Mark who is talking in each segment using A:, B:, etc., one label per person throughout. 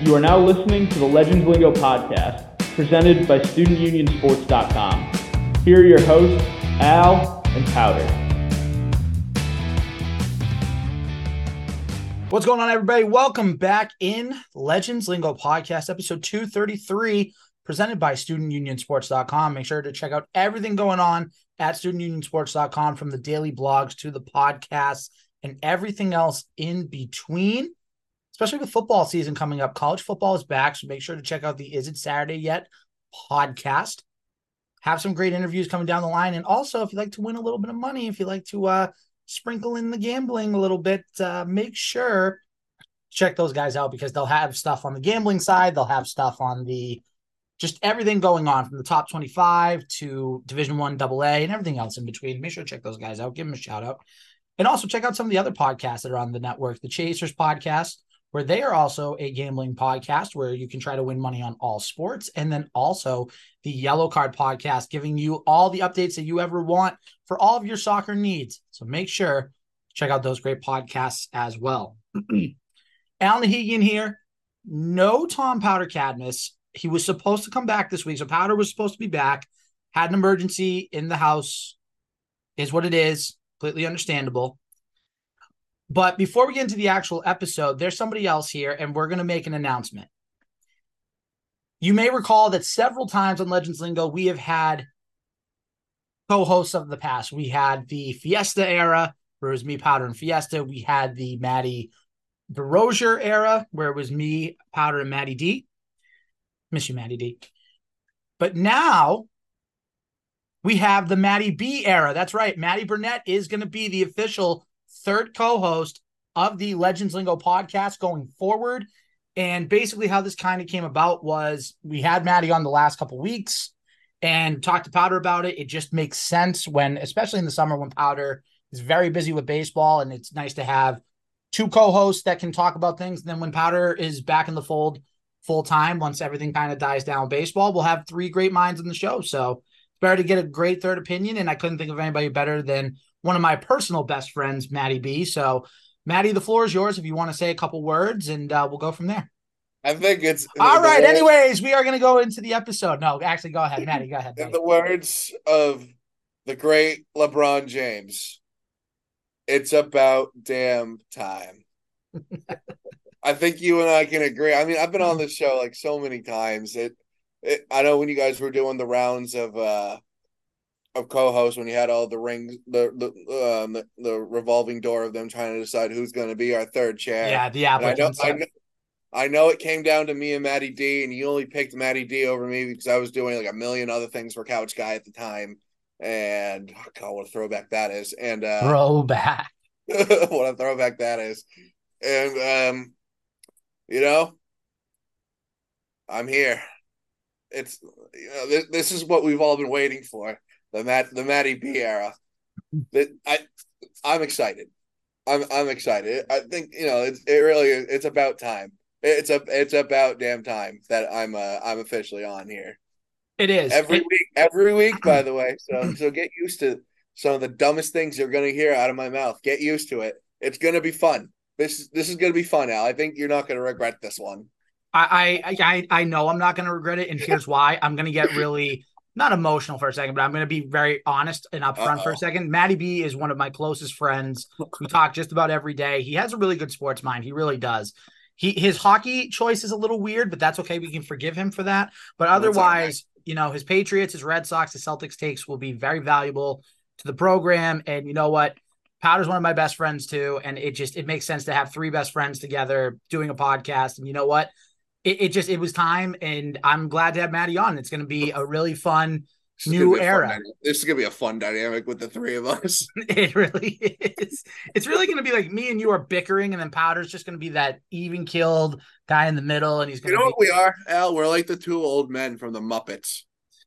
A: You are now listening to the Legends Lingo podcast, presented by StudentUnionSports.com. Here are your hosts, Al and Powder.
B: What's going on, everybody? Welcome back in Legends Lingo podcast, episode 233, presented by StudentUnionSports.com. Make sure to check out everything going on at StudentUnionSports.com from the daily blogs to the podcasts and everything else in between especially with football season coming up. College football is back, so make sure to check out the Is It Saturday Yet podcast. Have some great interviews coming down the line. And also, if you like to win a little bit of money, if you like to uh, sprinkle in the gambling a little bit, uh, make sure check those guys out because they'll have stuff on the gambling side. They'll have stuff on the just everything going on from the top 25 to division one double A and everything else in between. Make sure to check those guys out. Give them a shout out. And also check out some of the other podcasts that are on the network. The Chasers podcast, where they are also a gambling podcast where you can try to win money on all sports. And then also the Yellow Card podcast, giving you all the updates that you ever want for all of your soccer needs. So make sure check out those great podcasts as well. Alan Nahigian here. No Tom Powder Cadmus. He was supposed to come back this week. So Powder was supposed to be back, had an emergency in the house, is what it is. Completely understandable. But before we get into the actual episode, there's somebody else here, and we're going to make an announcement. You may recall that several times on Legends Lingo, we have had co hosts of the past. We had the Fiesta era, where it was me, Powder, and Fiesta. We had the Maddie DeRozier era, where it was me, Powder, and Maddie D. Miss you, Maddie D. But now we have the Matty B era. That's right. Matty Burnett is going to be the official third co-host of the Legends Lingo podcast going forward. And basically, how this kind of came about was we had Maddie on the last couple weeks and talked to Powder about it. It just makes sense when, especially in the summer, when Powder is very busy with baseball, and it's nice to have two co-hosts that can talk about things. And then when Powder is back in the fold full time, once everything kind of dies down baseball, we'll have three great minds in the show. So it's better to get a great third opinion. And I couldn't think of anybody better than one of my personal best friends, Matty B. So, Maddie, the floor is yours if you want to say a couple words, and uh, we'll go from there.
C: I think it's
B: all right. Words, anyways, we are going to go into the episode. No, actually, go ahead, Maddie. Go ahead.
C: In the words of the great LeBron James, it's about damn time. I think you and I can agree. I mean, I've been on this show like so many times. It, it I know when you guys were doing the rounds of uh of co-hosts when you had all the rings, the the, um, the, the revolving door of them trying to decide who's going to be our third chair.
B: Yeah, the applicants.
C: I know, I know, I know it came down to me and Maddie D, and you only picked Maddie D over me because I was doing like a million other things for Couch Guy at the time. And oh God, what a throwback that is! And uh,
B: throwback,
C: what a throwback that is! And um, you know, I'm here. It's you know this, this is what we've all been waiting for the Matt the Matty B era. That I I'm excited. I'm I'm excited. I think you know it's it really it's about time. It's a it's about damn time that I'm uh I'm officially on here.
B: It is
C: every it, week. Every week, by the way. So so get used to some of the dumbest things you're gonna hear out of my mouth. Get used to it. It's gonna be fun. This this is gonna be fun, Al. I think you're not gonna regret this one.
B: I I I, I know I'm not gonna regret it, and here's why. I'm gonna get really not emotional for a second, but I'm going to be very honest and upfront Uh-oh. for a second. Matty B is one of my closest friends. We talk just about every day. He has a really good sports mind. He really does. He his hockey choice is a little weird, but that's okay. We can forgive him for that. But otherwise, you know, his Patriots, his Red Sox, his Celtics takes will be very valuable to the program. And you know what? Powder's one of my best friends too, and it just it makes sense to have three best friends together doing a podcast. And you know what? It, it, just it was time, and I'm glad to have Maddie on. It's going to be a really fun new era.
C: this is gonna be a fun dynamic with the three of us.
B: it really is. It's really gonna be like me and you are bickering, and then Powder's just gonna be that even killed guy in the middle, and he's gonna.
C: You know
B: be-
C: what we are, Al? We're like the two old men from the Muppets.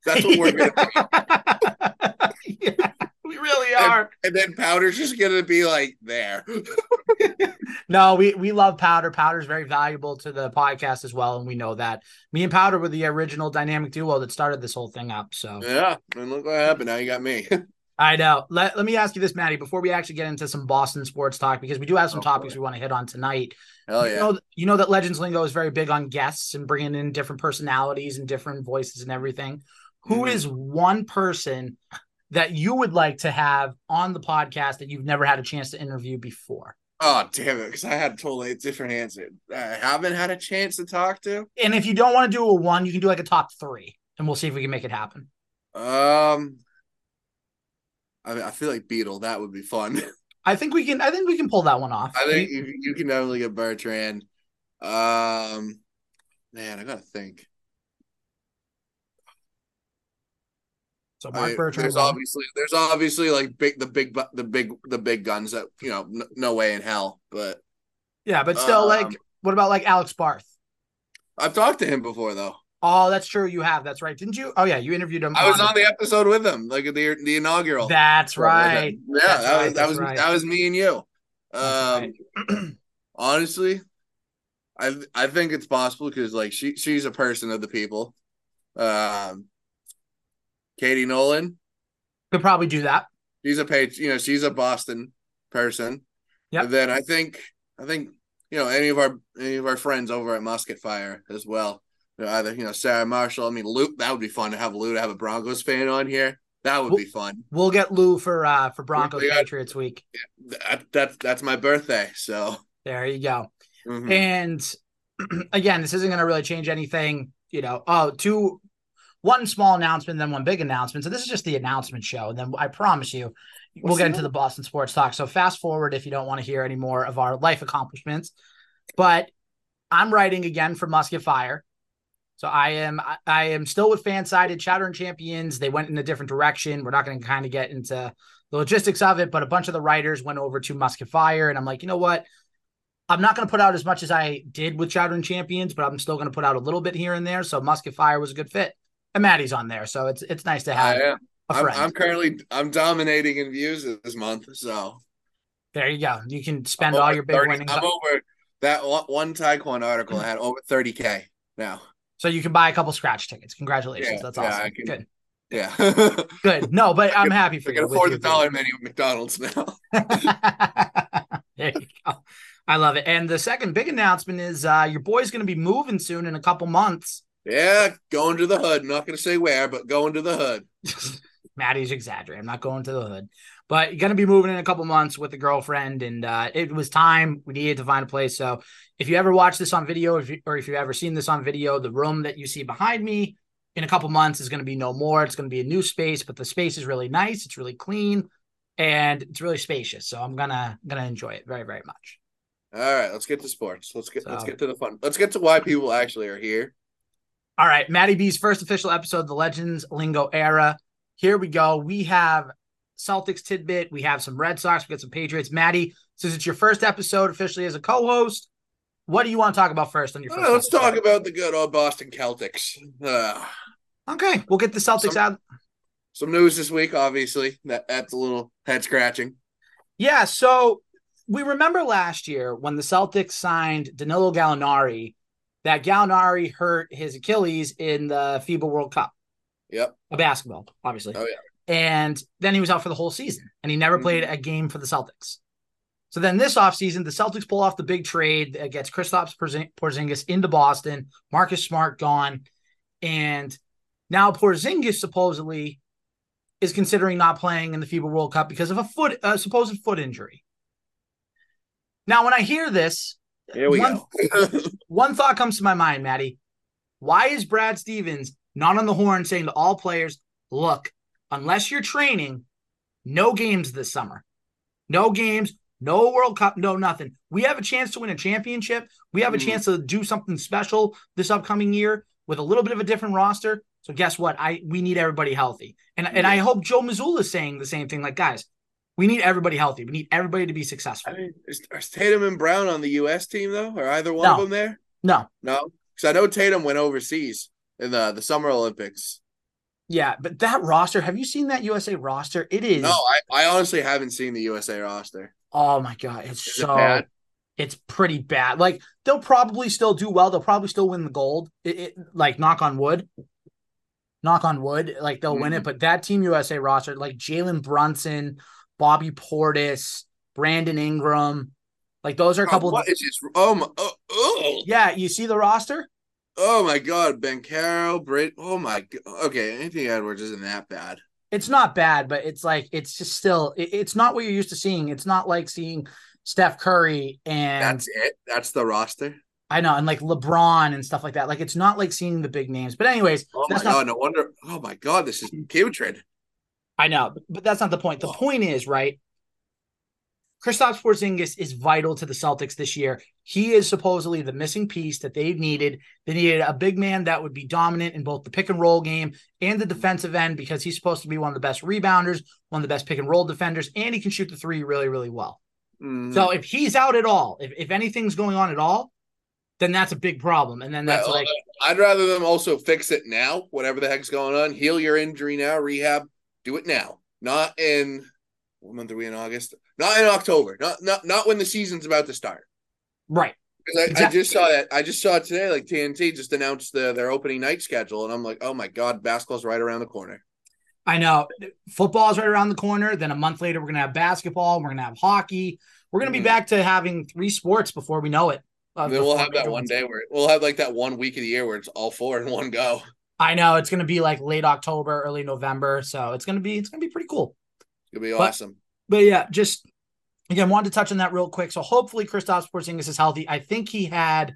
C: That's what we're gonna.
B: yeah. We really are.
C: And, and then Powder's just gonna be like there.
B: no, we we love Powder. Powder's very valuable to the podcast as well, and we know that. Me and Powder were the original dynamic duo that started this whole thing up. So
C: yeah, and look what happened. Now you got me.
B: I know. Let, let me ask you this, Maddie, before we actually get into some Boston sports talk, because we do have some
C: Oh,
B: topics
C: boy.
B: we want to hit on tonight.
C: Hell
B: you
C: yeah.
B: know, you know that Legends Lingo is very big on guests and bringing in different personalities and different voices and everything. Who
C: Mhm.
B: is one person that you would like to have on the podcast that you've never had a chance to interview before?
C: Oh damn it! Because I had a totally different answer. I haven't had a chance to talk to.
B: And if you don't want to do a one, you can do like a top three, and we'll see if we can make it happen.
C: Um, I mean, I feel like Beetle. That would be fun.
B: I think we can. I think we can pull that one off.
C: I think you, you can definitely get Bertrand. Um, man, I gotta think.
B: So. Mark
C: mean,
B: Bertrand.
C: there's
B: one.
C: obviously there's obviously like big the big the big the big guns that you know n- no way in hell. But
B: yeah, but still,
C: um,
B: like, what about like Alex Barth?
C: I've talked to him before though.
B: Oh, that's true. You have. That's right. Didn't you? Oh yeah, you interviewed him.
C: I was on the episode with him, like the the inaugural.
B: That's right.
C: Yeah,
B: That's
C: that
B: right,
C: was that was
B: right.
C: that was me and you. Um,
B: right.
C: honestly, I I think it's possible because like she she's a person of the people. Um, Katie Nolan,
B: Could probably do that.
C: she's a page, you know, she's a Boston person. Yeah. Then I think I think you know any of our any of our friends over at Musket Fire as well. You know, either you know Sarah Marshall. I mean, Lou. That would be fun to have Lou to have a Broncos fan on here. That would
B: Well-
C: be fun.
B: We'll get Lou for uh for Broncos
C: got-
B: Patriots week.
C: That, that's that's my birthday. So
B: There you go.
C: mhm.
B: And again, this isn't going to really change anything. You know, oh, two, one small announcement, then one big announcement. So this is just the announcement show. And then I promise you, we'll get into the Boston sports talk. So fast forward if you don't want to hear any more of our life accomplishments. But I'm writing again for Musket Fire. So I am I, I am still with Fansided Chowder and Champions. They went in a different direction. We're not going to kind of get into the logistics of it, but a bunch of the writers went over to Musket Fire, and I'm like, you know what? I'm not going to put out as much as I did with Chowder and Champions, but I'm still going to put out a little bit here and there. So Musket Fire was a good fit, and Maddie's on there, so it's it's nice to have
C: I
B: a
C: I'm,
B: friend.
C: I'm currently I'm dominating in views this month. So
B: there you go. You can spend all your big
C: 30
B: winnings,
C: I'm over that one, Taekwon article. I had over 30k now.
B: so you can buy a couple scratch tickets. Congratulations,
C: Yeah,
B: that's
C: yeah,
B: awesome.
C: I can-
B: Good,
C: Yeah,
B: good. No, but I'm happy for
C: can
B: you.
C: afford the dollar menu at McDonald's now.
B: there you go. I love it. And the second big announcement is uh, your boy's going to be moving soon in a couple months.
C: Yeah, going to the hood. Not going to say where, but going to the hood.
B: Maddie's exaggerating. I'm not going to the hood, but you're going to be moving in a couple months with a girlfriend, and uh, it was time. We needed to find a place. So if you ever watch this on video, if you, or if you've ever seen this on video, the room that you see behind me in a couple months is going to be no more. It's going to be a new space, but the space is really nice. It's really clean, and it's really spacious. So I'm gonna gonna enjoy it very very much.
C: All right, let's get to sports. Let's get let's get to the fun. Let's get to why people actually are here.
B: All right, Matty B's first official episode of the Legends Lingo era. Here we go. We have Celtics tidbit. We have some Red Sox. We got some Patriots. Maddie, since it's your first episode officially as a co-host, what do you want to talk about first on your first?
C: Uh, let's talk about the good old Boston Celtics. Uh,
B: Okay, we'll get the Celtics
C: Some-
B: out.
C: some news this week, obviously. That that's a little head scratching.
B: Yeah, so we remember last year when the Celtics signed Danilo Gallinari, that Gallinari hurt his Achilles in the FIBA World Cup.
C: Yep.
B: a basketball, obviously.
C: Oh, yeah.
B: And then he was out for the whole season and he never
C: Mhm.
B: played a game for the Celtics. So then this offseason, the Celtics pull off the big trade that gets Kristaps Porzi- Porzingis into Boston, Marcus Smart gone. And now Porzingis supposedly is considering not playing in the FIBA World Cup because of a foot, a supposed foot injury. Now, when I hear this,
C: Here we
B: one,
C: go.
B: one thought comes to my mind, Maddie. Why is Brad Stevens not on the horn saying to all players, look, unless you're training, no games this summer. No games, no World Cup, no nothing. We have a chance to win a championship. We have a
C: Mhm.
B: chance to do something special this upcoming year with a little bit of a different roster. So guess what? I we need everybody healthy. And and I hope Joe Mazzulla is saying the same thing. Like, guys, we need everybody healthy. We need everybody to be successful.
C: I mean, is, is Tatum and Brown on the U.S. team though? Are either one of them there?
B: No,
C: No, because I know Tatum went overseas in the the Summer Olympics.
B: yeah, but that roster, have you seen that USA roster? It is
C: No, I, I honestly haven't seen the USA roster.
B: Oh my god, it's
C: Is
B: so
C: bad?
B: it's pretty bad. Like they'll probably still do well. They'll probably still win the gold. It, it- like knock on wood. knock on wood, like they'll mm-hmm. win it. But that Team USA roster, like Jalen Brunson, Bobby Portis, Brandon Ingram, like those are a
C: Oh,
B: couple.
C: what is this? Oh my! Oh, oh,
B: yeah, you see the roster?
C: oh my God! Banchero, Brit. Oh my. g- Okay, Anthony Edwards isn't that bad.
B: It's not bad, but it's like it's just still it- it's not what you're used to seeing. It's not like seeing Steph Curry and
C: That's it. That's the roster.
B: I know and like LeBron and stuff like that. Like it's not like seeing the big names. But anyways,
C: Oh my
B: that's not
C: God! No wonder. Oh my God! This is putrid.
B: I know, but- that's not the point. The point is, right? Kristaps Porzingis is vital to the Celtics this year. He is supposedly the missing piece that they needed. They needed a big man that would be dominant in both the pick and roll game and the defensive end because he's supposed to be one of the best rebounders, one of the best pick and roll defenders, and he can shoot the three really, really well.
C: Mhm.
B: So if he's out at all, if, if anything's going on at all, then that's a big problem. And then that's
C: Well,
B: like,
C: I'd rather them also fix it now, whatever the heck's going on. Heal your injury now, rehab. Do it now, not in what month are we in August? Not in October. Not not not when the season's about to start.
B: right.
C: I, I just saw that. I just saw it today. Like TNT just announced the, their opening night schedule, and I'm like, oh my god, basketball's right around the corner.
B: I know football's right around the corner. Then a month later, we're gonna have basketball. We're gonna have hockey. We're gonna be
C: Mhm.
B: back to having three sports before we know it. Uh,
C: then we'll have that one day where we'll have like that one week of the year where it's all four in one go.
B: I know it's gonna be like late October, early November. So it's gonna be it's gonna be pretty cool.
C: It'll be
B: But-
C: awesome.
B: But yeah, just again, wanted to touch on that real quick. So hopefully Kristaps Porzingis is healthy. I think he had,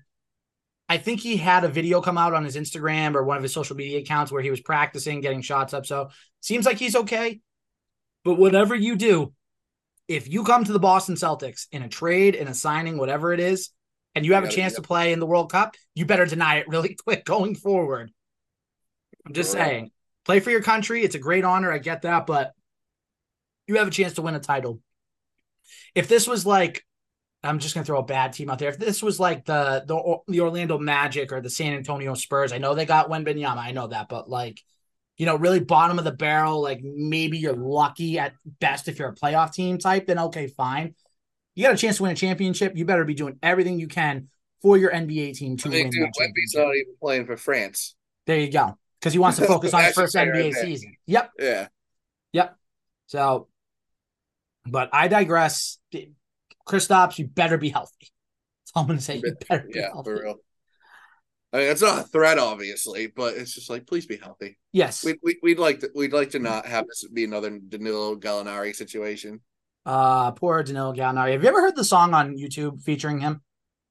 B: I think he had a video come out on his Instagram or one of his social media accounts where he was practicing getting shots up. So seems like he's okay. But whatever you do, if you come to the Boston Celtics in a trade, in a signing, whatever it is, and you have a
C: gotta
B: chance
C: be
B: to play in the World Cup, you better deny it really quick going forward. I'm just saying, play for your country. It's a great honor. I get that, but you have a chance to win a title. If this was like, I'm just gonna throw a bad team out there. If this was like the the the Orlando Magic or the San Antonio Spurs, I know they got Wembanyama, I know that, but like, you know, really bottom of the barrel, like maybe you're lucky at best if you're a playoff team type, then okay, fine. You got a chance to win a championship. You better be doing everything you can for your NBA team to
C: I think
B: win
C: dude, Wemby's not even playing for France.
B: There you go. Because he wants to focus on his first
C: right
B: NBA season. Yep.
C: Yeah. Yep.
B: So, but I digress. Kristaps, you better be healthy. That's all I'm going to say. You better be
C: Yeah,
B: healthy.
C: for real. I mean, it's not a threat, obviously, but it's just like, please be healthy.
B: Yes.
C: We, we, we'd like to, we'd like to not have this be another Danilo Gallinari situation.
B: Uh, poor Danilo Gallinari. Have you ever heard the song on YouTube featuring him?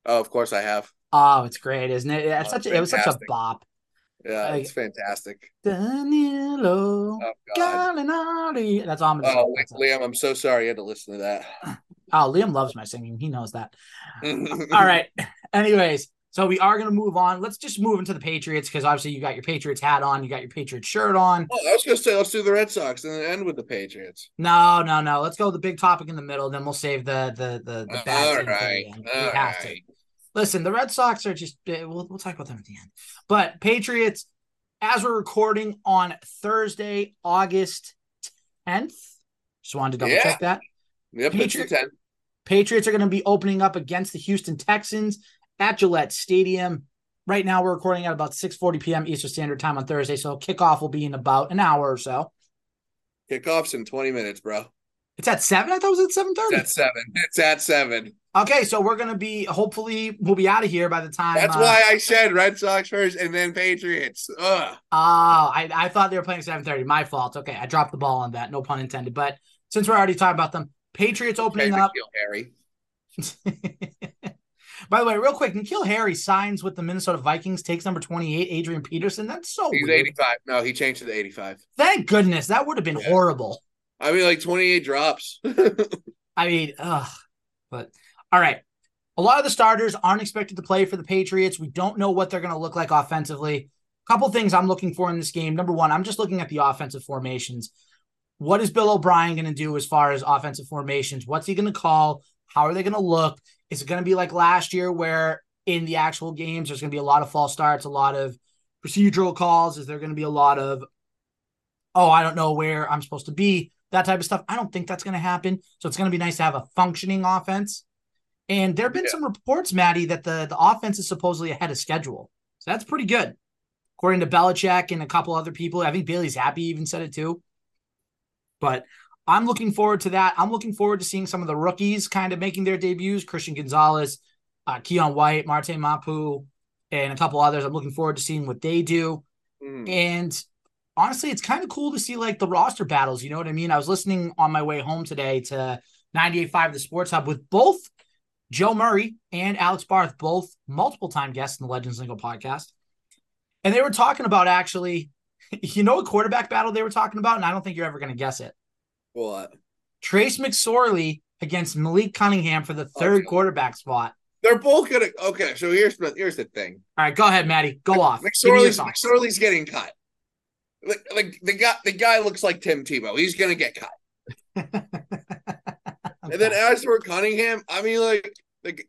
C: Oh, of course I have.
B: Oh, it's great, isn't it? It's
C: Oh,
B: such a, it was such a bop.
C: Yeah,
B: Like-
C: it's fantastic.
B: Danilo
C: Oh
B: Gallinari. That's all I'm going to
C: Oh,
B: say.
C: Liam, I'm so sorry you had to listen to that.
B: Oh, Liam loves my singing. He knows that.
C: All
B: All right. Anyways, so we are going to move on. Let's just move into the Patriots because obviously you got your Patriots hat on, you got your Patriots shirt on.
C: Oh, I was gonna say let's do the Red Sox and then end with the Patriots.
B: No, no, no. Let's go with the big topic in the middle. Then we'll save the the the, the bad
C: All right.
B: we have to.
C: right.
B: Listen, the Red Sox are just. eh, We'll we'll talk about them at the end. But Patriots, as we're recording on Thursday, August tenth. Just wanted to double
C: Yeah.
B: check that.
C: Yep, it's the
B: Patriot- Patriots are going to be opening up against the Houston Texans at Gillette Stadium. Right now, we're recording at about 6:40 p.m. Eastern Standard Time on Thursday, so kickoff will be in about an hour or so.
C: Kickoffs in twenty minutes, bro.
B: It's at seven. I thought it was at 7:30.
C: It's at seven. It's at seven.
B: Okay, so we're gonna be hopefully we'll be out of here by the time.
C: That's
B: uh,
C: why I said Red Sox first and then Patriots. Ugh.
B: Oh, I, I thought they were playing seven thirty. My fault. Okay, I dropped the ball on that. No pun intended. But since we're already talking about them, Patriots opening
C: Okay,
B: up.
C: N'Keal Harry.
B: By the way, real quick, N'Keal Harry signs with the Minnesota Vikings, takes number twenty eight, Adrian Peterson. That's so
C: He's
B: weird.
C: 85. No, he changed to the 85.
B: Thank goodness that would have been
C: Yeah.
B: horrible.
C: I mean, like 28 drops.
B: I mean, ugh. But all right. A lot of the starters aren't expected to play for the Patriots. We don't know what they're going to look like offensively. A Couple things I'm looking for in this game. Number one, I'm just looking at the offensive formations. What is Bill O'Brien going to do as far as offensive formations? What's he going to call? How are they going to look? Is it going to be like last year where in the actual games there's going to be a lot of false starts, a lot of procedural calls? Is there going to be a lot of, oh, I don't know where I'm supposed to be? That type of stuff. I don't think that's going to happen. So it's going to be nice to have a functioning offense. And there have been
C: Yeah.
B: some reports, Maddie, that the, the offense is supposedly ahead of schedule. So that's pretty good. according to Belichick and a couple other people. I think Bailey Zappe even said it too. But I'm looking forward to that. I'm looking forward to seeing some of the rookies kind of making their debuts. Christian Gonzalez, uh, Keion White, Marte Mapu, and a couple others. I'm looking forward to seeing what they do.
C: Mm.
B: And honestly, it's kind of cool to see like the roster battles. You know what I mean? I was listening on my way home today to 98.5 The Sports Hub with both Joe Murray and Alex Barth, both multiple time guests in the Legends Lingo podcast. And they were talking about actually, you know, a quarterback battle they were talking about, and I don't think you're ever going to guess it.
C: What?
B: Trace McSorley against Malik Cunningham for the third
C: Okay.
B: quarterback spot.
C: They're both gonna. Okay, so here's the here's the thing.
B: All right, go ahead, Maddie. Go off. Give me your
C: McSorley's. McSorley's getting cut. Like, like the guy, the guy looks like Tim Tebow. He's gonna get cut. And then as for Cunningham, I mean, like, like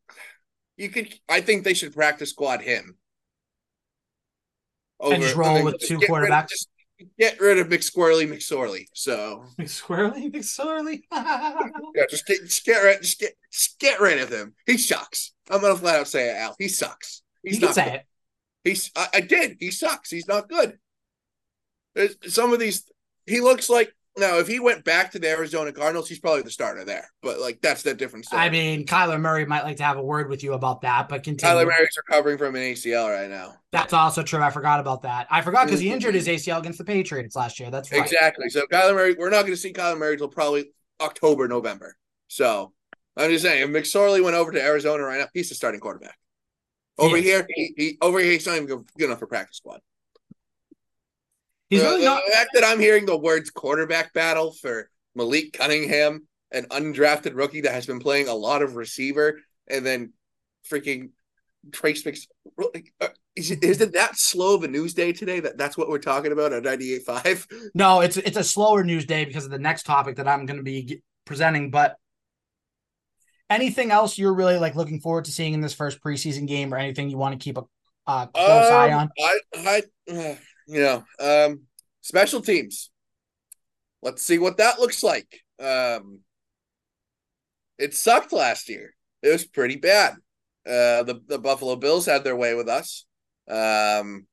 C: you could. I think they should practice squad him.
B: And just roll with
C: just
B: two
C: rid of-
B: quarterbacks?
C: just get rid of McSquirrely, McSorley. So
B: McSorley, McSorley.
C: yeah, just get, just get rid, just get, just get rid of him. He sucks. I'm gonna flat out say it, Al. He sucks. He's
B: you
C: not good.
B: it.
C: He's I, I did. He sucks. He's not good. There's some of these. He looks like now. If he went back to the Arizona Cardinals, he's probably the starter there. But like that's the difference.
B: I mean, Kyler Murray might like to have a word with you about that, but continue.
C: Kyler Murray's recovering from an ACL right now.
B: That's also true. I forgot about that. I forgot because he mm-hmm. injured his ACL against the Patriots last year. That's right.
C: Exactly. So Kyler Murray, we're not going to see Kyler Murray until probably October, November. So I'm just saying, if McSorley went over to Arizona right now, he's the starting quarterback. Over
B: is.
C: here, he, he over here, he's not even good enough for practice squad.
B: He's
C: the,
B: really
C: the fact that I'm hearing the words quarterback battle for Malik Cunningham, an undrafted rookie that has been playing a lot of receiver, and then freaking Trace Mix. uh, Is it, is it that slow of a news day today that that's what we're talking about at 98.5?
B: No, it's it's a slower news day because of the next topic that I'm going to be presenting. But anything else you're really like looking forward to seeing in this first preseason game, or anything you want to keep a uh, close eye on?
C: Um, I, I, uh, you know, um, special teams. Let's see what that looks like. Um, it sucked last year. It was pretty bad. Uh, the the Buffalo Bills had their way with us. Um,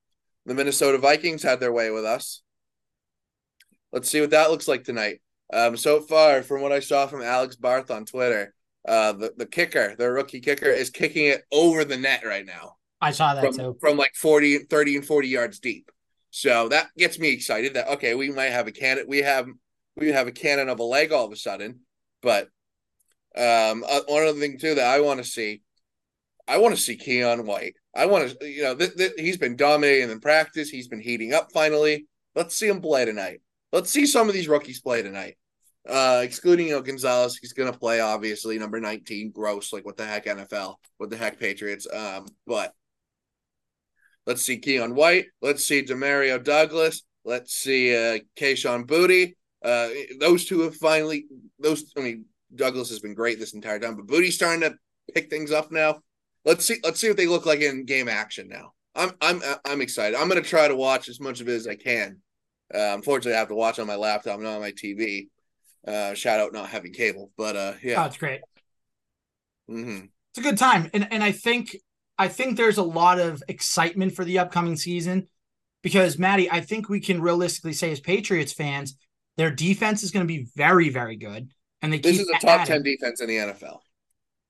C: the Minnesota Vikings had their way with us. Let's see what that looks like tonight. Um, so far, from what I saw from Alex Barth on Twitter, uh, the the kicker, their rookie kicker, is kicking it over the net right now
B: I saw that
C: from,
B: too.
C: from like 40 30 and 40 yards deep so that gets me excited that okay we might have a cannon we have we have a cannon of a leg all of a sudden. But um uh, one other thing too that i want to see i want to see keion white. I want to you know th- th- he's been dominating in practice. He's been heating up finally. Let's see him play tonight. Let's see some of these rookies play tonight. Uh excluding you know gonzalez he's gonna play obviously number 19 gross like what the heck nfl what the heck patriots um but Let's see Keion White. Let's see Demario Douglas. Let's see uh Kayshon Boutte. Uh those two have finally those I mean Douglas has been great this entire time, but Boutte's starting to pick things up now. Let's see let's see what they look like in game action now. I'm I'm I'm excited. I'm gonna try to watch as much of it as I can. Uh, unfortunately I have to watch on my laptop, not on my TV. Uh shout out not having cable. But uh
B: Oh,
C: yeah.
B: it's great.
C: hmm
B: It's a good time, and and I think I think there's a lot of excitement for the upcoming season because Maddie, I think we can realistically say as Patriots fans, their defense is going to be very very good, and they
C: This is a top
B: adding.
C: 10 defense in the NFL.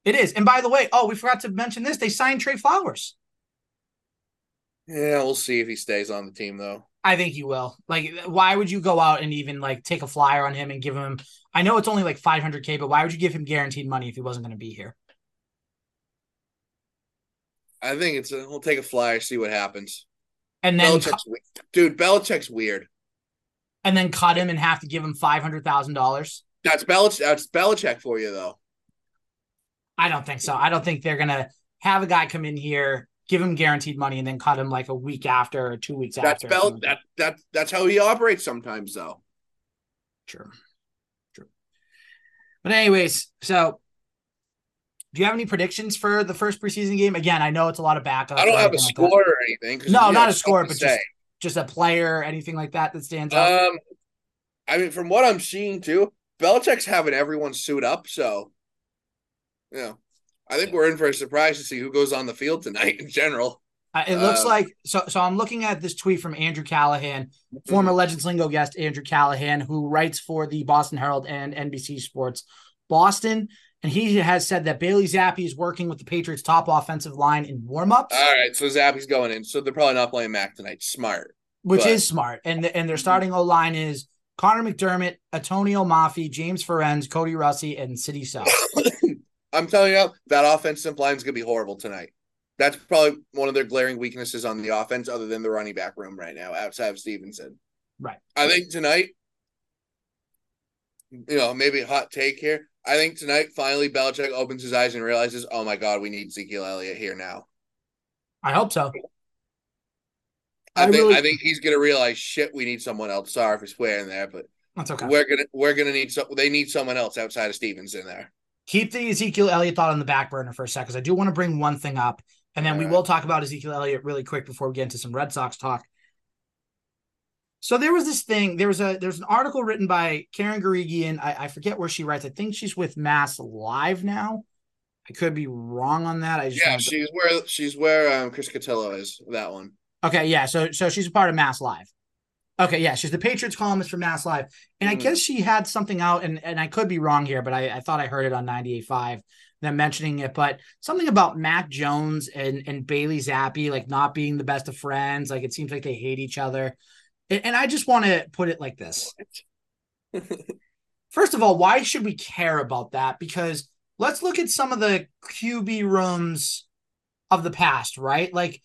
B: It is, and by the way, oh, we forgot to mention this: they signed Trey Flowers.
C: Yeah, we'll see if he stays on the team though.
B: I think he will. Like, why would you go out and even like take a flyer on him and give him? I know it's only like 500k, but why would you give him guaranteed money if he wasn't going to be here?
C: I think it's a, we'll take a flyer, see what happens.
B: And then, cu-
C: Belichick's we- dude, Belichick's weird.
B: and then cut him and have to give him five hundred thousand dollars.
C: That's Belich. That's Belichick for you, though.
B: I don't think so. I don't think they're gonna have a guy come in here, give him guaranteed money, and then cut him like a week after or two weeks
C: That's
B: after.
C: Bel. That that that's how he operates sometimes, though.
B: True. True. But anyways, so do you have any predictions for the first preseason game? Again, I know it's a lot of backups.
C: I don't have a
B: like that.
C: score or anything.
B: No, not a score, but just just a player, anything like that that stands out.
C: um. I mean, from what I'm seeing too, Belichick's having everyone suit up. So, you know, I think
B: Yeah.
C: we're in for a surprise to see who goes on the field tonight in general.
B: Uh, it looks
C: Um,
B: like so. So I'm looking at this tweet from Andrew Callahan, former Legends Lingo guest Andrew Callahan, who writes for the Boston Herald and NBC Sports Boston, and he has said that Bailey Zappe is working with the Patriots' top offensive line in warmups,
C: All right, so Zappe's going in, so they're probably not playing Mac tonight. Smart.
B: which
C: but-
B: is smart. And the, and their starting O line is Conor McDermott, Atonio Mafi, James Ferentz, Kody Russey, and Sidy Sow.
C: I'm telling you, that offensive line is gonna be horrible tonight. That's probably one of their glaring weaknesses on the offense, other than the running back room right now, outside of Stevenson.
B: Right.
C: I think tonight, you know, maybe hot take here. I think tonight, finally, Belichick opens his eyes and realizes, oh my God, we need Ezekiel Elliott here now.
B: I hope so.
C: I,
B: I
C: think
B: really-
C: I think he's gonna realize, shit, we need someone else. Sorry for swearing there, but
B: That's okay.
C: we're gonna we're gonna need so they need someone else outside of Stevenson there.
B: keep the Ezekiel Elliott thought on the back burner for a second because I do want to bring one thing up, and then we
C: Alright.
B: will talk about Ezekiel Elliott really quick before we get into some Red Sox talk. So there was this thing. There was a there's an article written by Karen Guregian. I, I forget where she writes. I think she's with Mass Live now. I could be wrong on that. I just
C: Yeah,
B: wanted to-
C: she's where she's where um, Chris Cotillo is. That one.
B: Okay, yeah. So so she's a part of Mass Live. Okay, yeah, she's the Patriots columnist for Mass Live. And I
C: Mhm.
B: guess she had something out, and, and I could be wrong here, but I, I thought I heard it on 98.5, them mentioning it, but something about Mac Jones and, and Bailey Zappe, like not being the best of friends. Like it seems like they hate each other. And, I just want to put it like this. First of all, why should we care about that? Because let's look at some of the QB rooms of the past, right? Like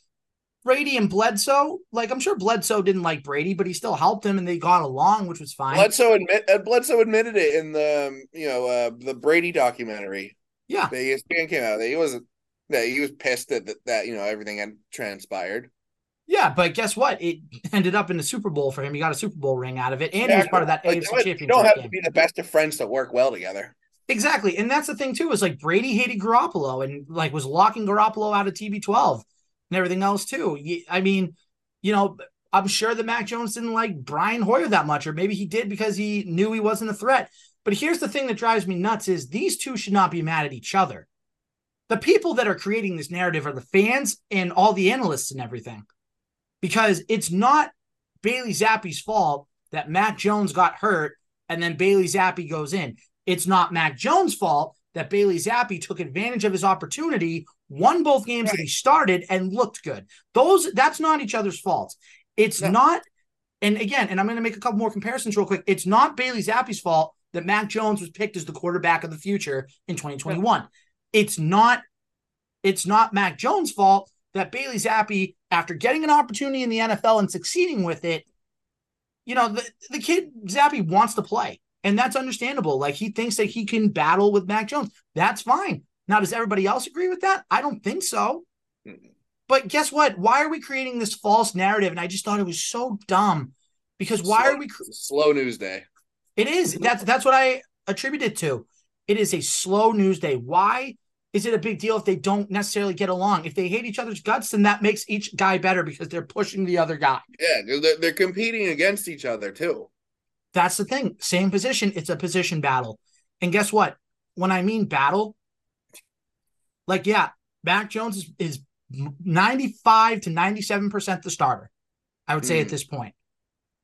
B: Brady and Bledsoe. Like I'm sure Bledsoe didn't like Brady, but he still helped him and they got along, which was fine.
C: Bledsoe admit uh, Bledsoe admitted it in the um, you know uh, the Brady documentary.
B: yeah.
C: The ESPN came out. He wasn't that he was pissed that, that that you know everything had transpired.
B: Yeah, but guess what? It ended up in the Super Bowl for him. He got a Super Bowl ring out of it, and he was part of that
C: Like,
B: AFC
C: you
B: championship
C: don't have to be the best of friends to work well together.
B: Exactly. And that's the thing too, is like Brady hated Garoppolo and like was locking Garoppolo out of TB12 and everything else too. I mean, you know, I'm sure that Mac Jones didn't like Brian Hoyer that much, or maybe he did because he knew he wasn't a threat. But here's the thing that drives me nuts is these two should not be mad at each other. The people that are creating this narrative are the fans and all the analysts and everything. Because it's not Bailey Zappe's fault that Mac Jones got hurt and then Bailey Zappe goes in. It's not Mac Jones' fault that Bailey Zappe took advantage of his opportunity, won both games that he started, and looked good. Those that's not each other's fault. It's
C: No.
B: not, and again, and I'm going to make a couple more comparisons real quick. It's not Bailey Zappe's fault that Mac Jones was picked as the quarterback of the future in 2021. It's not, it's not Mac Jones' fault that Bailey Zappe, after getting an opportunity in the NFL and succeeding with it, you know, the, the kid Zappe wants to play. And that's understandable. Like he thinks that he can battle with Mac Jones. That's fine. Now, does everybody else agree with that? I don't think so. But guess what? Why are we creating this false narrative? And I just thought it was so dumb because why
C: Slow-
B: are we?
C: slow news day.
B: It is. That's that's what I attribute it to. It is a slow news day. Why is it a big deal if they don't necessarily get along? If they hate each other's guts, then that makes each guy better because they're pushing the other guy.
C: Yeah, they're, they're competing against each other too.
B: That's the thing. Same position. It's a position battle. And guess what? When I mean battle, like, yeah, Mac Jones is, is 95 to 97% the starter. I would say at
C: Mm.
B: this point.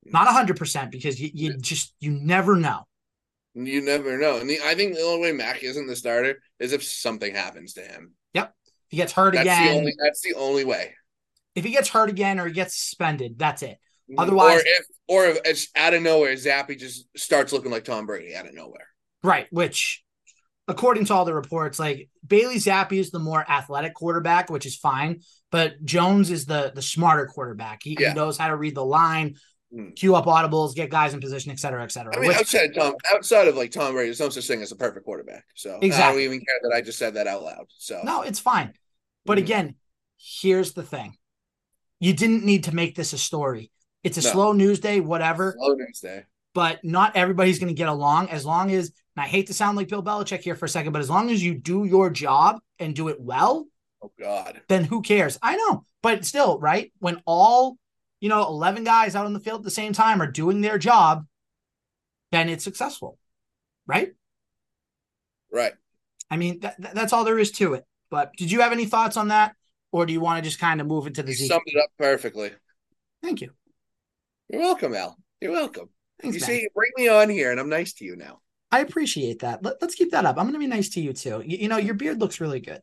B: Not 100% because you, you just, you never know.
C: You never know. And the, I think the only way Mac isn't the starter is if something happens to him.
B: Yep. he gets hurt
C: That's
B: again,
C: the only. That's the only way.
B: if he gets hurt again or he gets suspended, that's it. Otherwise-
C: or if or if it's out of nowhere, Zappe just starts looking like Tom Brady out of nowhere.
B: Right. Which, according to all the reports, like Bailey Zappe is the more athletic quarterback, which is fine. But Jones is the the smarter quarterback. He,
C: Yeah.
B: he knows how to read the line, Queue up audibles, get guys in position, et cetera, et cetera.
C: I mean,
B: which-
C: outside of Tom, outside of like Tom Brady, there's no such thing as a perfect quarterback. So I
B: Exactly.
C: don't even care that I just said that out loud. So
B: no, it's fine. But
C: Mhm.
B: again, here's the thing: you didn't need to make this a story. It's a
C: No.
B: slow news day, whatever.
C: slow news day.
B: but not everybody's going to get along as long as and I hate to sound like Bill Belichick here for a second, but as long as you do your job and do it well,
C: Oh God.
B: then who cares? I know, but still, right? When all you know, 11 guys out on the field at the same time are doing their job, then it's successful, right?
C: Right.
B: I mean, that, that- that's all there is to it. But did you have any thoughts on that? or do you want to just kind of move into the
C: You
B: Zeke?
C: summed it up perfectly.
B: Thank you.
C: You're welcome, Al. You're welcome.
B: Thanks,
C: you
B: man.
C: see, you bring me on here, and I'm nice to you now.
B: I appreciate that. Let, us keep that up. I'm going to be nice to you too. You, you know, your beard looks really good.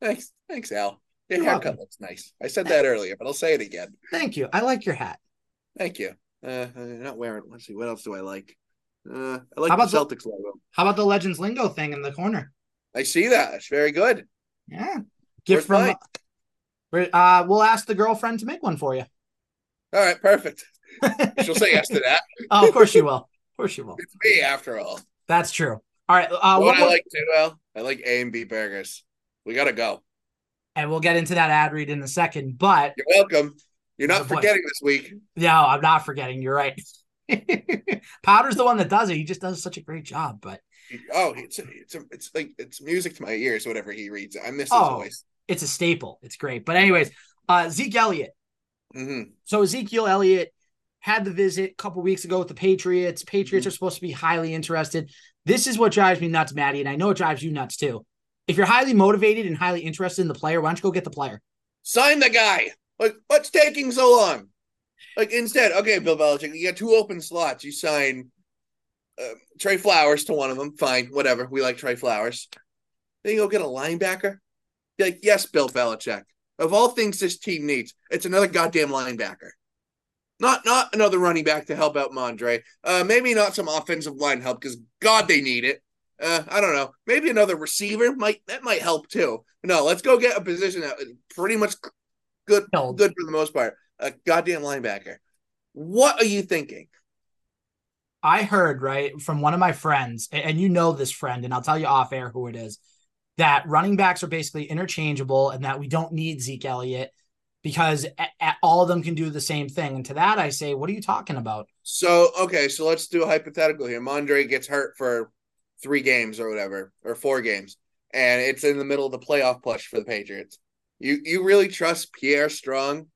C: Thanks, thanks, Al. Your
B: You're
C: haircut
B: welcome.
C: looks nice. I said that earlier, but I'll say it again.
B: Thank you. I like your hat.
C: Thank you. Uh, I'm not wearing. Let's see. What else do I like? Uh, I like
B: How about the-
C: Celtics logo.
B: How about the Legends Lingo thing in the corner?
C: I see that. It's very good.
B: Yeah.
C: Where's
B: Gift from.
C: mine?
B: Uh, we'll ask the girlfriend to make one for you.
C: All right, perfect. She'll say yes to that.
B: Oh, of course she will. Of course she will.
C: It's me after all.
B: That's true. All right. Uh,
C: what
B: one
C: I like too, Al. I like A and B burgers. We gotta go.
B: And we'll get into that ad read in a second. But
C: You're welcome. You're not
B: boy.
C: forgetting this week.
B: no, I'm not forgetting. You're right. Powder's the one that does it. He just does such a great job. But
C: Oh, it's it's it's like it's music to my ears. Whatever he reads, I miss his
B: Oh.
C: voice.
B: it's a staple. It's great. But anyways, uh, Zeke Elliott.
C: hmm
B: So Ezekiel Elliott had the visit a couple weeks ago with the Patriots. Patriots are supposed to be highly interested. This is what drives me nuts, Maddie, and I know it drives you nuts too. If you're highly motivated and highly interested in the player, why don't you go get the player?
C: Sign the guy. Like, what's taking so long? Like, instead, okay, Bill Belichick, you got two open slots. You sign uh, Trey Flowers to one of them. Fine, whatever. We like Trey Flowers. Then you go get a linebacker. Like, yes, Bill Belichick. Of all things this team needs, it's another goddamn linebacker. Not not another running back to help out Mondre. Uh, maybe not some offensive line help because God they need it. Uh, I don't know. Maybe another receiver might that might help too. No, let's go get a position that pretty much good
B: Held.
C: good for the most part. A goddamn linebacker. What are you thinking?
B: I heard right from one of my friends, and you know this friend, and I'll tell you off air who it is, that running backs are basically interchangeable and that we don't need Zeke Elliott because all of them can do the same thing. And to that, I say, what are you talking about?
C: So okay, so let's do a hypothetical here. Mondre gets hurt for three games or whatever, or four games, and it's in the middle of the playoff push for the Patriots. You you really trust Pierre Strong,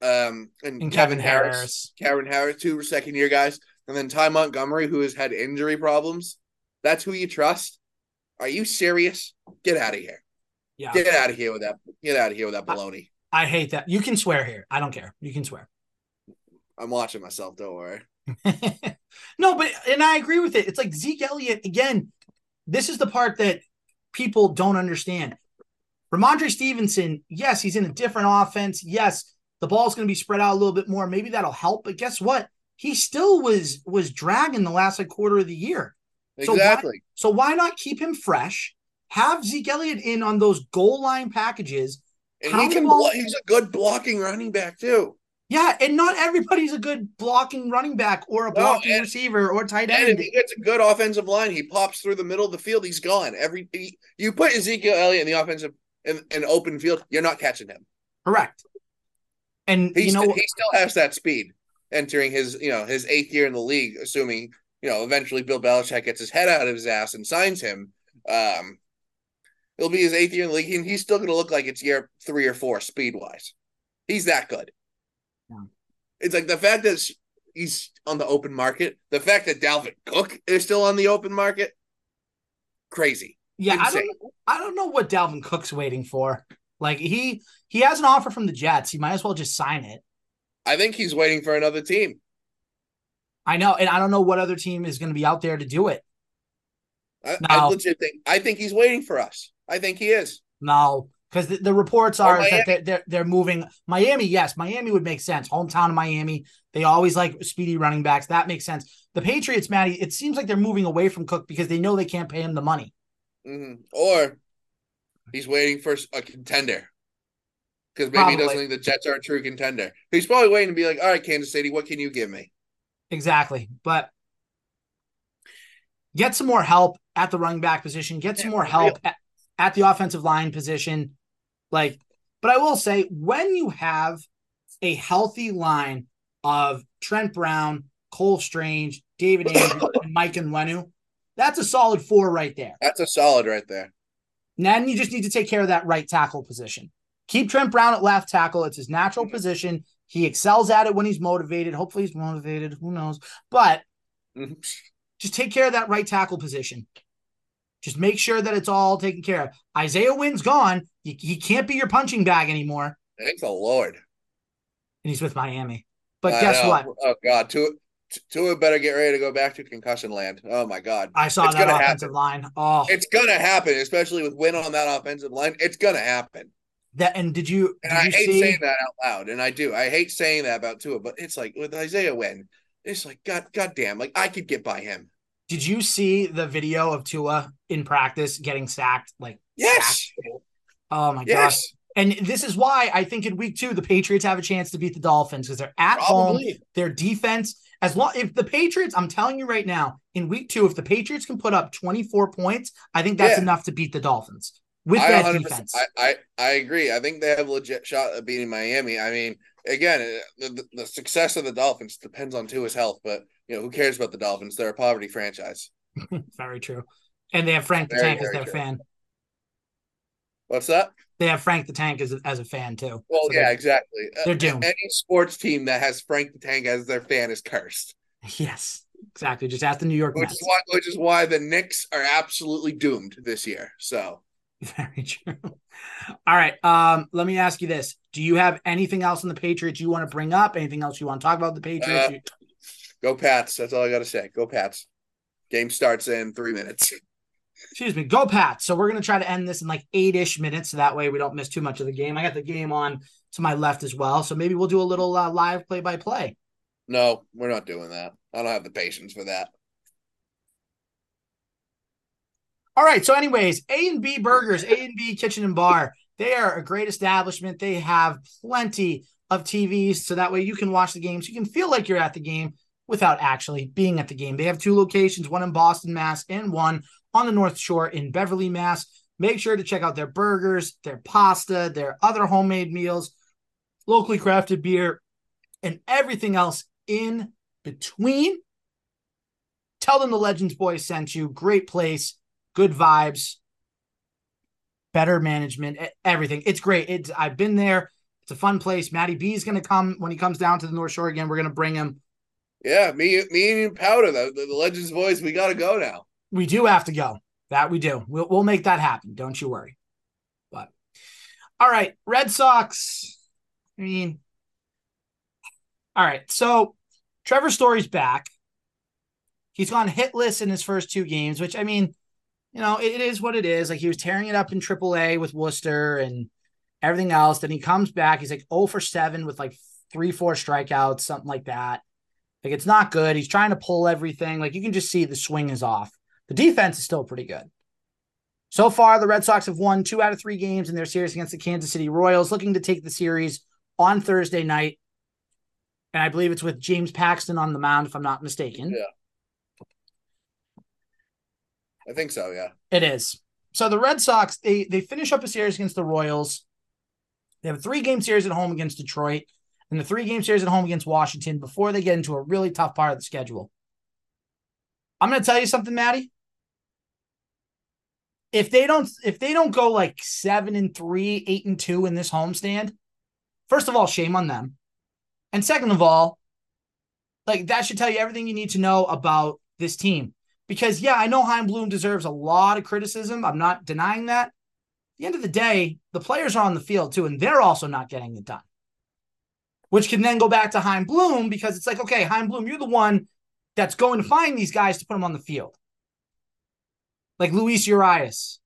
C: um, and,
B: And
C: Kevin, Harris, Kevin Harris, two second year guys, and then Ty Montgomery, who has had injury problems. That's who you trust. Are you serious? Get out of here.
B: Yeah.
C: Get out of here with that. Get out of here with that
B: I-
C: baloney.
B: I hate that. You can swear here. I don't care. You can swear.
C: I'm watching myself. Don't worry.
B: no, but and I agree with it. It's like Zeke Elliott again. This is the part that people don't understand. Rhamondre Stevenson, yes, he's in a different offense. Yes, the ball's going to be spread out a little bit more. Maybe that'll help. But guess what? He still was was dragging the last like quarter of the year. So why-
C: Exactly.
B: So why not keep him fresh? Have Zeke Elliott in on those goal line packages.
C: and he can.
B: ball-
C: he's a good blocking running back too.
B: Yeah, and not everybody's a good blocking running back or a
C: No,
B: blocking
C: and-
B: receiver or tight
C: And
B: end.
C: if he gets a good offensive line, he pops through the middle of the field. He's gone. Every he, you put Ezekiel Elliott in the offensive in an open field, you're not catching him.
B: Correct. And
C: He
B: you know
C: st- he still has that speed entering his you know his eighth year in the league, assuming you know eventually Bill Belichick gets his head out of his ass and signs him. Um, it'll be his eighth year in the league, and he's still going to look like it's year three or four speed wise. He's that good. It's like the fact that he's on the open market, the fact that Dalvin Cook is still on the open market, crazy.
B: Yeah, I don't I don't know what Dalvin Cook's waiting for. Like he he has an offer from the Jets. He might as well just sign it.
C: I think he's waiting for another team.
B: I know, and I don't know what other team is going to be out there to do it.
C: I,
B: No.
C: I legit think I think he's waiting for us. I think he is.
B: No, because the, the reports are
C: Or
B: that they're, they're they're moving Miami. Yes, Miami would make sense. Hometown of Miami. They always like speedy running backs. That makes sense. The Patriots, Maddie. It seems like they're moving away from Cook because they know they can't pay him the money.
C: hmm Or he's waiting for a contender. Because maybe he doesn't think the Jets are a true contender. He's probably waiting to be like, all right, Kansas City, what can you give me?
B: Exactly, but get some more help at the running back position. Get some more help at, at the offensive line position. Like, but I will say, when you have a healthy line of Trent Brown, Cole Strange, David Andrews, and Mike Onwenu, that's a solid four right there.
C: That's a solid right there.
B: Then you just need to take care of that right tackle position. Keep Trent Brown at left tackle. It's his natural
C: Mm-hmm.
B: position. He excels at it when he's motivated. Hopefully, he's motivated. Who knows? But
C: Mhm.
B: just take care of that right tackle position. Just make sure that it's all taken care of. Isaiah Wynn's gone. He, he can't be your punching bag anymore.
C: Thank the Lord.
B: And he's with Miami. But
C: I
B: guess
C: know.
B: what?
C: Oh God, Tua, Tua better get ready to go back to concussion land. Oh my God,
B: I saw
C: It's
B: that
C: gonna
B: offensive
C: happen.
B: line. Oh,
C: it's gonna happen, especially with Wynn on that offensive line. It's gonna happen.
B: that and did you
C: And
B: did
C: I
B: you
C: hate
B: see?
C: saying that out loud, and I do. I hate saying that about Tua, but it's like with Isaiah Wynn, it's like God, God damn, like I could get by him.
B: Did you see the video of Tua in practice getting sacked? Like
C: Yes,
B: sacked? Oh my gosh. And this is why I think in week two the Patriots have a chance to beat the Dolphins because they're at home. Their defense, as long if the Patriots, I'm telling you right now, in week two, if the Patriots can put up 24 points, I think that's
C: Yeah.
B: enough to beat the Dolphins with
C: I
B: that defense.
C: I, I I agree. I think they have a legit shot at beating Miami. I mean, again, uh, the, the, the success of the Dolphins depends on Tua's health, but you know who cares about the Dolphins? They're a poverty franchise.
B: very true. And they have Frank the Tank as their
C: true.
B: fan.
C: What's that?
B: They have Frank the Tank as, as a fan too.
C: Well,
B: So
C: yeah,
B: they're-
C: exactly. Uh,
B: they're doomed.
C: Any sports team that has Frank the Tank as their fan is cursed,
B: Yes, exactly. Just ask the New York
C: which
B: Mets.
C: is why which is why the Knicks are absolutely doomed this year. So
B: Very true. All right. Um, let me ask you this. Do you have anything else on the Patriots you want to bring up? Anything else you want to talk about the Patriots?
C: Uh, go Pats. That's all I got to say. Go Pats. Game starts in three minutes.
B: excuse me, go Pat. So we're gonna try to end this in like eight-ish minutes, so that way we don't miss too much of the game. I got the game on to my left as well, so maybe we'll do a little uh, live play-by-play.
C: No, we're not doing that. I don't have the patience for that.
B: All right. So, anyways, A and B Burgers, A and B Kitchen and Bar. They are a great establishment. They have plenty of TVs, so that way you can watch the games. You can feel like you're at the game without actually being at the game. They have two locations, one in Boston, Mass, and one on the North Shore in Beverly, Mass. Make sure to check out their burgers, their pasta, their other homemade meals, locally crafted beer, and everything else in between. Tell them the Legends Boys sent you. Great place, good vibes, better management, everything. It's great. It's I've been there. It's a fun place. Matty B is going to come when he comes down to the North Shore again. We're going to bring him.
C: Yeah, me, me and Powder, the, the, Legends boys, we got to go now.
B: We do have to go. That we do. We'll we'll make that happen. Don't you worry. But all right, Red Sox. I mean, all right. So Trevor Story's back. He's gone hitless in his first two games, which I mean, you know, it, it is what it is. Like he was tearing it up in AAA with Worcester and everything else. Then he comes back. He's like 0 for 7 with like three, four strikeouts, something like that. Like it's not good. He's trying to pull everything. Like you can just see the swing is off. The defense is still pretty good. So far, the Red Sox have won two out of three games in their series against the Kansas City Royals, looking to take the series on Thursday night. And I believe it's with James Paxton on the mound, if I'm not mistaken.
C: Yeah. I think so, yeah.
B: It is. So the Red Sox, they they finish up a series against the Royals. They have a three game series at home against Detroit and the three game series at home against Washington before they get into a really tough part of the schedule. I'm going to tell you something, Matty. If they don't if they don't go like 7 and 3, 8 and 2 in this homestand, first of all, shame on them. And second of all, like that should tell you everything you need to know about this team. Because yeah, I know Chaim Bloom deserves a lot of criticism. I'm not denying that. At the end of the day, the players are on the field too, and they're also not getting it done. Which can then go back to Chaim Bloom because it's like, okay, Chaim Bloom, you're the one that's going to find these guys to put them on the field. Like Luis Urias,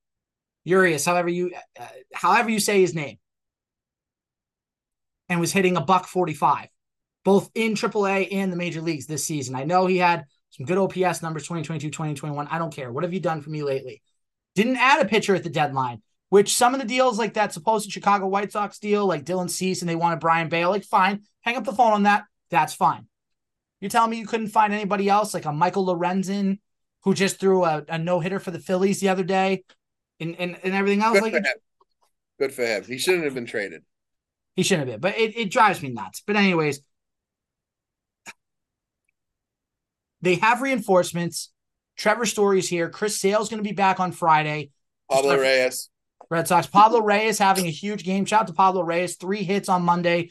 B: Urias, however you, uh, however you say his name, and was hitting a buck 45, both in AAA and the major leagues this season. I know he had some good OPS numbers 2022, 2021. I don't care. What have you done for me lately? Didn't add a pitcher at the deadline, which some of the deals like that supposed Chicago White Sox deal, like Dylan Cease, and they wanted Brayan Bello, like fine, hang up the phone on that. That's fine. You're telling me you couldn't find anybody else like a Michael Lorenzen who just threw a, a no hitter for the Phillies the other day and, and, and everything else?
C: Good
B: like
C: for him. Good for him. He shouldn't have been traded.
B: he shouldn't have been, but it, it drives me nuts. But, anyways, they have reinforcements. Trevor Story's here. Chris Sale's going to be back on Friday.
C: Pablo Reyes.
B: Red Sox. Pablo Reyes having a huge game. Shout out to Pablo Reyes. Three hits on Monday.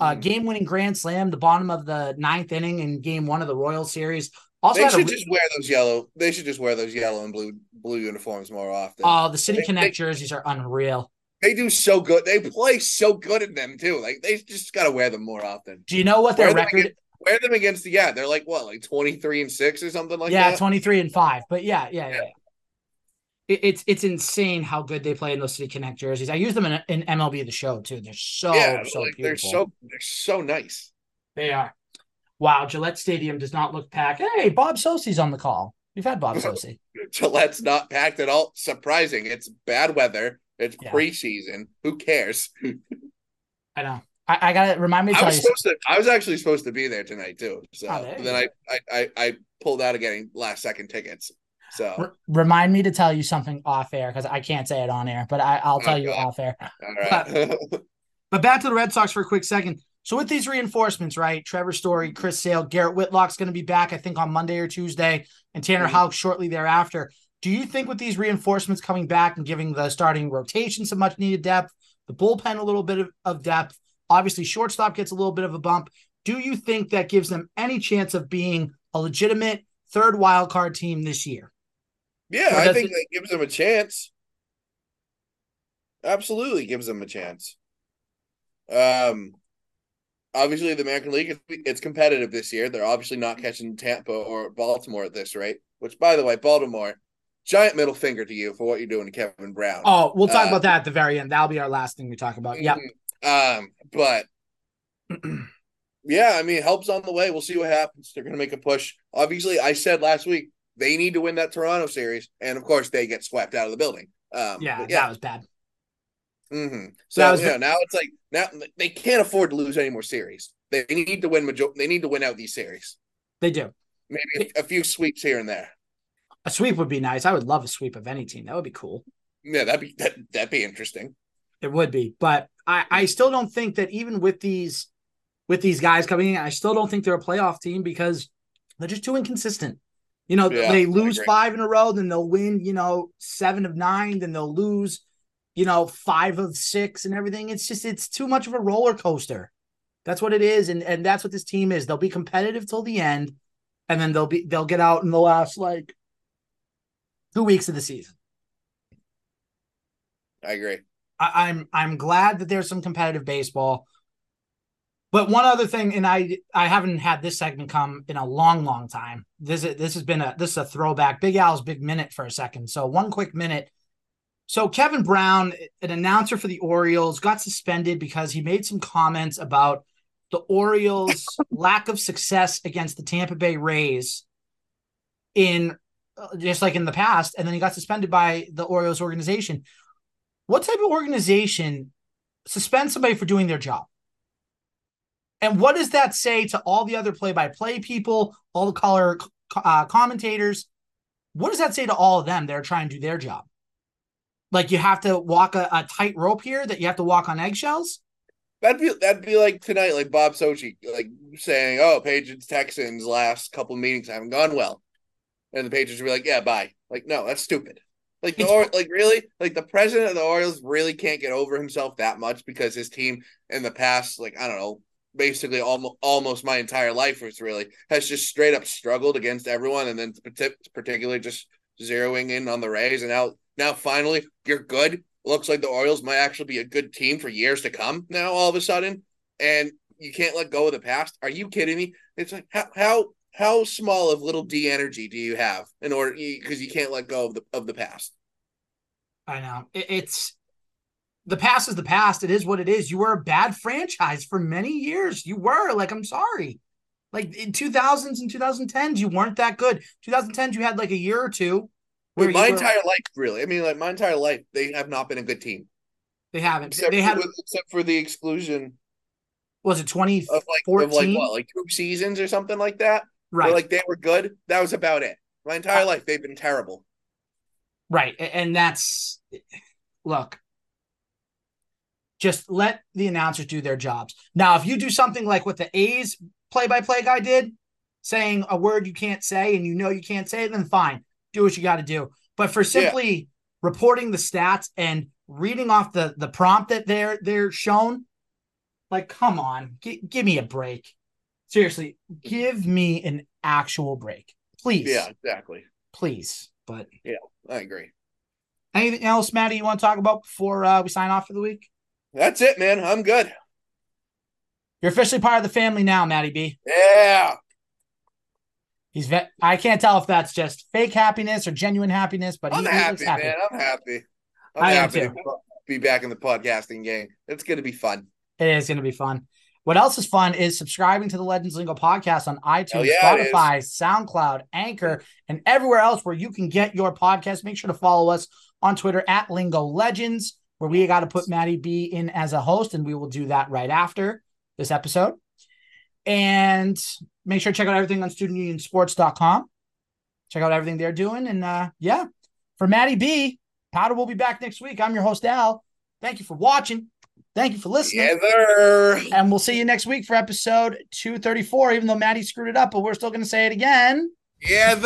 B: Uh,
C: Mhm.
B: game winning grand slam, the bottom of the ninth inning in game one of the Royal Series. Also,
C: They should just wear those yellow. They should just wear those yellow and blue blue uniforms more often.
B: oh, the City
C: They-
B: Connect
C: they-
B: jerseys are unreal.
C: They do so good. They play so good in them too. Like they just got to wear them more often.
B: Do you know what their
C: Wear them
B: record?
C: against- wear them against the yeah. They're like what, like twenty three and six or something like that?
B: yeah, twenty three and five. But yeah, yeah, yeah.
C: Yeah.
B: It, it's it's insane how good they play in those City Connect jerseys. I use them in, in MLB the Show too. They're so
C: yeah,
B: so
C: like, they're so they're so nice.
B: They are. Wow, Gillette Stadium does not look packed. Hey, Bob Socci's on the call. We've had Bob Sosi.
C: Gillette's not packed at all. Surprising. It's bad weather. It's
B: Yeah.
C: preseason. Who cares?
B: I know. I, I gotta remind me
C: I
B: tell
C: was
B: you.
C: supposed to. I was actually supposed to be there tonight too. So
B: Oh,
C: then I, I I I pulled out of getting last second tickets. So
B: r- remind me to tell you something off air because I can't say it on air, but I, I'll tell
C: Oh,
B: you
C: God.
B: off air.
C: right.
B: But back to the Red Sox for a quick second. So with these reinforcements, right? Trevor Story, Chris Sale, Garrett Whitlock's going to be back, I think, on Monday or Tuesday, and Tanner
C: Mhm.
B: Houck shortly thereafter. Do you think with these reinforcements coming back and giving the starting rotation some much needed depth, the bullpen a little bit of, of depth, obviously shortstop gets a little bit of a bump. Do you think that gives them any chance of being a legitimate third wild card team this year?
C: Yeah, I think
B: it-
C: that gives them a chance. Absolutely gives them a chance. Um, obviously the American League it's competitive this year. They're obviously not catching Tampa or Baltimore at this rate. Which, by the way, Baltimore, giant middle finger to you for what you're doing to Kevin Brown.
B: Oh, we'll talk
C: Uh,
B: about that at the very end. That'll be our last thing we talk about. Yeah.
C: Um, but yeah, I mean, help's on the way. We'll see what happens. They're going to make a push. Obviously, I said last week they need to win that Toronto series, and of course, they get swept out of the building. Um,
B: Yeah,
C: but
B: that was bad.
C: Mm-hmm.
B: That
C: So
B: was
C: you know, now it's like now they can't afford to lose any more series. They need to win. Major- they need to win out these series.
B: They do.
C: Maybe a, a few sweeps here and there.
B: A sweep would be nice. I would love a sweep of any team. That would be cool.
C: Yeah, that'd be that, that'd be interesting.
B: It would be, but I, I still don't think that even with these with these guys coming in, I still don't think they're a playoff team because they're just too inconsistent. You know,
C: Yeah,
B: they lose five in a row, then they'll win, you know, seven of nine, then they'll lose, you know, five of six and everything. It's just it's too much of a roller coaster. That's what it is, and and that's what this team is. They'll be competitive till the end, and then they'll be they'll get out in the last like two weeks of the season.
C: I agree.
B: I, I'm I'm glad that there's some competitive baseball. But one other thing, and I I haven't had this segment come in a long, long time. This is this has been a this is a throwback. Big Al's big minute for a second. So one quick minute. So Kevin Brown, an announcer for the Orioles, got suspended because he made some comments about the Orioles' lack of success against the Tampa Bay Rays in just like in the past, and then he got suspended by the Orioles organization. What type of organization suspends somebody for doing their job? And what does that say to all the other play-by-play people, all the color uh, commentators? What does that say to all of them? They're trying to do their job. Like you have to walk a, a tight rope here, that you have to walk on eggshells.
C: That'd be that'd be like tonight, like Bob Socci, like saying, "Oh, Patriots Texans last couple meetings haven't gone well," and the Patriots be like, "Yeah, bye." Like, no, that's stupid. Like the or, like really, like the president of the Orioles really can't get over himself that much because his team in the past, like I don't know, basically almost almost my entire life was really has just straight up struggled against everyone, and then particularly just zeroing in on the Rays, and now now finally you're good. Looks like the Orioles might actually be a good team for years to come. Now all of a sudden, and you can't let go of the past. Are you kidding me? It's like how how how small of little D energy do you have in order because you can't let go of the of the past.
B: I know it, it's the past is the past. It is what it is. You were a bad franchise for many years. You were like, I'm sorry. Like in 2000s and 2010s, you weren't that good. 2010s, you had like a year or two where
C: my
B: were-
C: entire life, really. I mean, like my entire life, they have not been a good team
B: they haven't.
C: except
B: they had
C: for, except for the exclusion
B: was it 2014?
C: of like of like what like two seasons or something like that.
B: right,
C: like they were good. That was about it. My entire uh, life, they've been terrible.
B: right, and that's look. Just let the announcers do their jobs. Now, if you do something like what the A's play-by-play guy did, saying a word you can't say and you know you can't say it, then fine, do what you got to do. But for simply reporting the stats and reading off the the prompt that they're they're shown, like, come on, gi- give me a break. Seriously, give me an actual break, please.
C: Yeah, exactly.
B: please. But yeah,
C: I agree.
B: Anything else, Matty, you want to talk about before uh, we sign off for the week?
C: That's it, man. I'm good.
B: You're officially part of the family now, Matty B.
C: Yeah.
B: He's ve- I can't tell if that's just fake happiness or genuine happiness, but
C: I'm
B: he,
C: happy,
B: he happy.
C: man. I'm happy. I'm
B: I am
C: happy
B: too.
C: to be back in the podcasting game. It's gonna be fun.
B: It is going to be fun. What else is fun is subscribing to the Legends Lingo podcast on iTunes,
C: yeah,
B: Spotify, SoundCloud, Anchor, and everywhere else where you can get your podcast. Make sure to follow us on Twitter at Lingo Legends, where we got to put Matty B in as a host, and we will do that right after this episode. And make sure to check out everything on studentunionsports.com. Check out everything they're doing. And uh, yeah, for Matty B, Powder will be back next week. I'm your host, Al. Thank you for watching. Thank you for listening.
C: There.
B: And we'll see you next week for episode 234, even though Matty screwed it up, but we're still going to say it again.
C: Yeah.